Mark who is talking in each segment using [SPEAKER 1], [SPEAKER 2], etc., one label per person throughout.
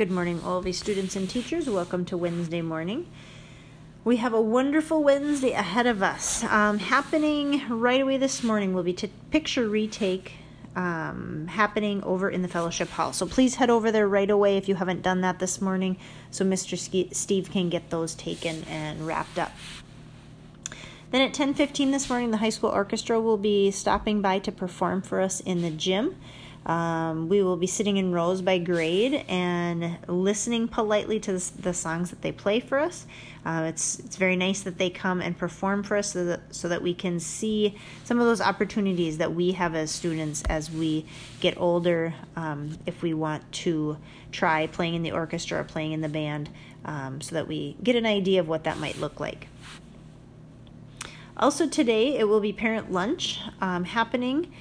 [SPEAKER 1] Good morning, all of you students and teachers. Welcome to Wednesday morning. We have a wonderful Wednesday ahead of us. Um, happening right away this morning will be to picture retake um, happening over in the fellowship hall. So please head over there right away if you haven't done that this morning, so Mr. Steve can get those taken and wrapped up. Then at 10:15 this morning, the high school orchestra will be stopping by to perform for us in the gym. Um, we will be sitting in rows by grade and listening politely to the, the songs that they play for us. Uh, it's it's very nice that they come and perform for us so that, so that we can see some of those opportunities that we have as students as we get older. Um, if we want to try playing in the orchestra or playing in the band, um, so that we get an idea of what that might look like. Also, today it will be parent lunch um, happening.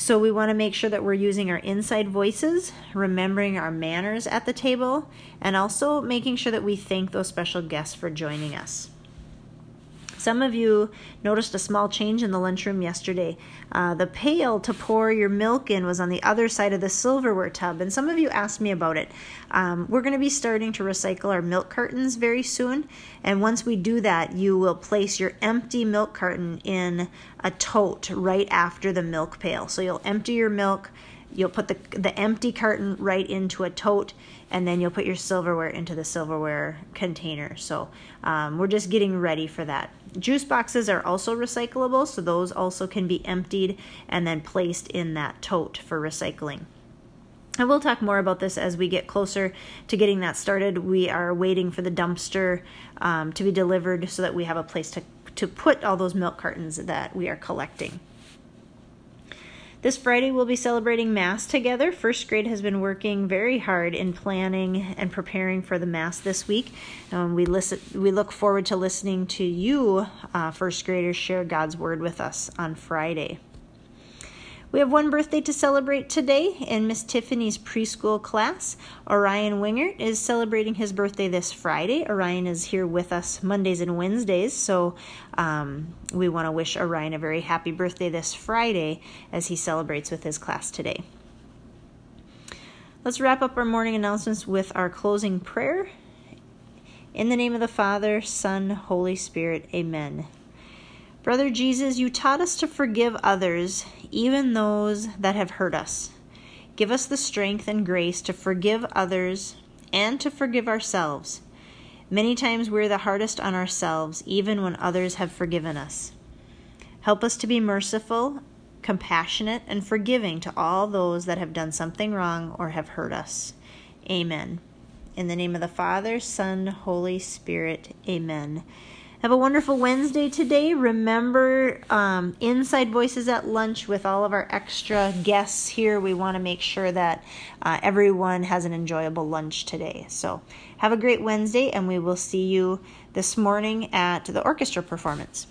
[SPEAKER 1] So, we want to make sure that we're using our inside voices, remembering our manners at the table, and also making sure that we thank those special guests for joining us. Some of you noticed a small change in the lunchroom yesterday. Uh, the pail to pour your milk in was on the other side of the silverware tub, and some of you asked me about it. Um, we're going to be starting to recycle our milk cartons very soon, and once we do that, you will place your empty milk carton in a tote right after the milk pail. So you'll empty your milk you'll put the the empty carton right into a tote and then you'll put your silverware into the silverware container so um, we're just getting ready for that juice boxes are also recyclable so those also can be emptied and then placed in that tote for recycling and we'll talk more about this as we get closer to getting that started. We are waiting for the dumpster um, to be delivered so that we have a place to, to put all those milk cartons that we are collecting. This Friday, we'll be celebrating Mass together. First grade has been working very hard in planning and preparing for the Mass this week. Um, we listen. We look forward to listening to you, uh, first graders, share God's word with us on Friday. We have one birthday to celebrate today in Miss Tiffany's preschool class. Orion Wingert is celebrating his birthday this Friday. Orion is here with us Mondays and Wednesdays, so um, we want to wish Orion a very happy birthday this Friday as he celebrates with his class today. Let's wrap up our morning announcements with our closing prayer. In the name of the Father, Son, Holy Spirit, amen. Brother Jesus, you taught us to forgive others, even those that have hurt us. Give us the strength and grace to forgive others and to forgive ourselves. Many times we're the hardest on ourselves, even when others have forgiven us. Help us to be merciful, compassionate, and forgiving to all those that have done something wrong or have hurt us. Amen. In the name of the Father, Son, Holy Spirit, amen. Have a wonderful Wednesday today. Remember, um, Inside Voices at lunch with all of our extra guests here. We want to make sure that uh, everyone has an enjoyable lunch today. So, have a great Wednesday, and we will see you this morning at the orchestra performance.